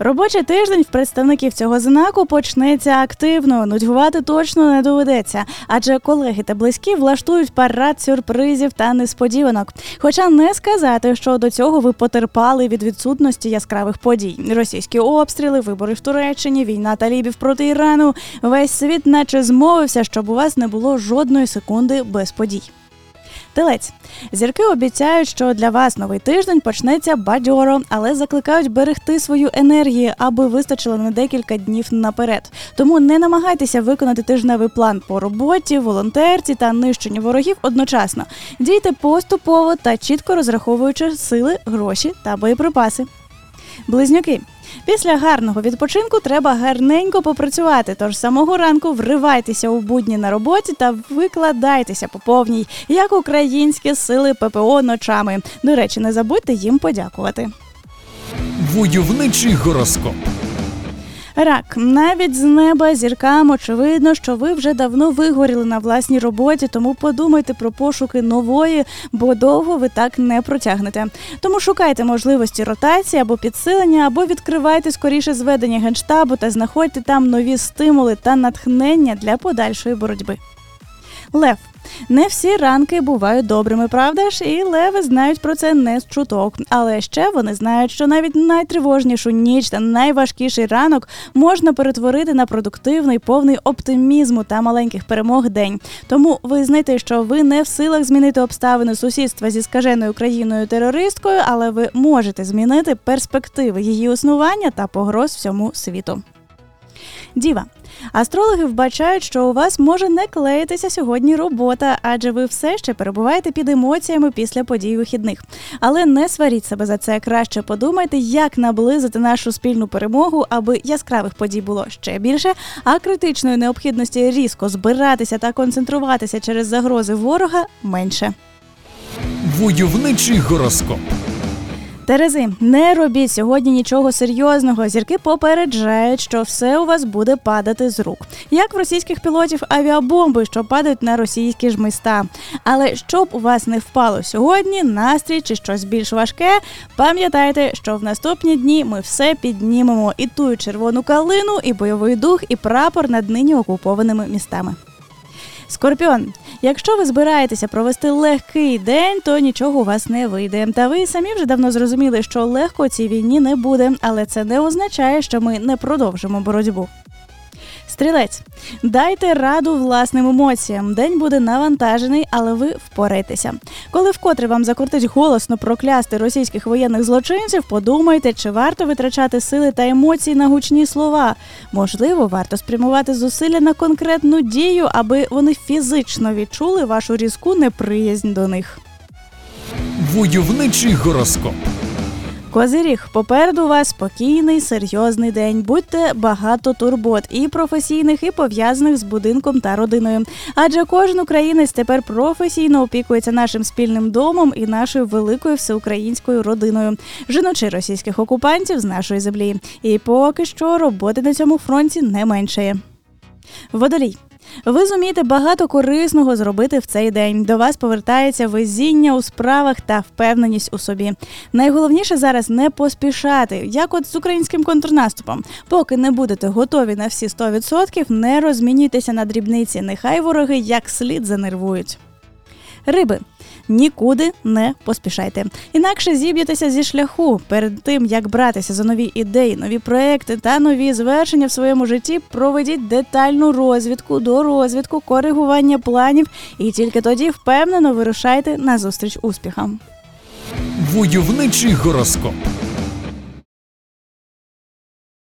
Робочий тиждень в представників цього знаку почнеться активно. Нудьгувати точно не доведеться, адже колеги та близькі влаштують парад сюрпризів та несподіванок. Хоча не сказати, що до цього ви потерпали від відсутності яскравих подій: російські обстріли, вибори в Туреччині, війна талібів проти Ірану. Весь світ, наче змовився, щоб у вас не було жодної секунди без подій. Телець зірки обіцяють, що для вас новий тиждень почнеться бадьоро, але закликають берегти свою енергію, аби вистачило на декілька днів наперед. Тому не намагайтеся виконати тижневий план по роботі, волонтерці та нищенню ворогів одночасно. Дійте поступово та чітко розраховуючи сили, гроші та боєприпаси. Близнюки. Після гарного відпочинку треба гарненько попрацювати. Тож самого ранку вривайтеся у будні на роботі та викладайтеся по повній, як українські сили ППО ночами. До речі, не забудьте їм подякувати. Войовничий гороскоп. Рак, навіть з неба зіркам очевидно, що ви вже давно вигоріли на власній роботі, тому подумайте про пошуки нової, бо довго ви так не протягнете. Тому шукайте можливості ротації або підсилення, або відкривайте скоріше зведення генштабу та знаходьте там нові стимули та натхнення для подальшої боротьби. Лев. Не всі ранки бувають добрими, правда ж? І леви знають про це не з чуток. Але ще вони знають, що навіть найтривожнішу ніч та найважкіший ранок можна перетворити на продуктивний, повний оптимізму та маленьких перемог день. Тому визнайте, що ви не в силах змінити обставини сусідства зі скаженою країною терористкою, але ви можете змінити перспективи її існування та погроз всьому світу. Діва. Астрологи вбачають, що у вас може не клеїтися сьогодні робота, адже ви все ще перебуваєте під емоціями після подій вихідних. Але не сваріть себе за це. Краще подумайте, як наблизити нашу спільну перемогу, аби яскравих подій було ще більше, а критичної необхідності різко збиратися та концентруватися через загрози ворога менше. Войовничий гороскоп. Терези, не робіть сьогодні нічого серйозного. Зірки попереджають, що все у вас буде падати з рук, як в російських пілотів авіабомби, що падають на російські ж міста. Але щоб у вас не впало сьогодні, настрій чи щось більш важке, пам'ятайте, що в наступні дні ми все піднімемо і ту червону калину, і бойовий дух, і прапор над нині окупованими містами. Скорпіон, якщо ви збираєтеся провести легкий день, то нічого у вас не вийде. Та ви самі вже давно зрозуміли, що легко цій війні не буде, але це не означає, що ми не продовжимо боротьбу. Стрілець, дайте раду власним емоціям. День буде навантажений, але ви впорайтеся. Коли вкотре вам закрутить голосно проклясти російських воєнних злочинців, подумайте, чи варто витрачати сили та емоції на гучні слова. Можливо, варто спрямувати зусилля на конкретну дію, аби вони фізично відчули вашу різку неприязнь до них. Войовничий гороскоп. Козиріг, попереду вас спокійний, серйозний день. Будьте багато турбот і професійних, і пов'язаних з будинком та родиною. Адже кожен українець тепер професійно опікується нашим спільним домом і нашою великою всеукраїнською родиною, жіночи російських окупантів з нашої землі. І поки що роботи на цьому фронті не меншає. Водолій. Ви зумієте багато корисного зробити в цей день. До вас повертається везіння у справах та впевненість у собі. Найголовніше зараз не поспішати, як от з українським контрнаступом. Поки не будете готові на всі 100%, не розмінюйтеся на дрібниці. Нехай вороги як слід занервують. Риби нікуди не поспішайте. Інакше зіб'єтеся зі шляху. Перед тим як братися за нові ідеї, нові проекти та нові звершення в своєму житті, проведіть детальну розвідку до розвідку, коригування планів, і тільки тоді впевнено вирушайте на зустріч успіхам. Войовничий гороскоп.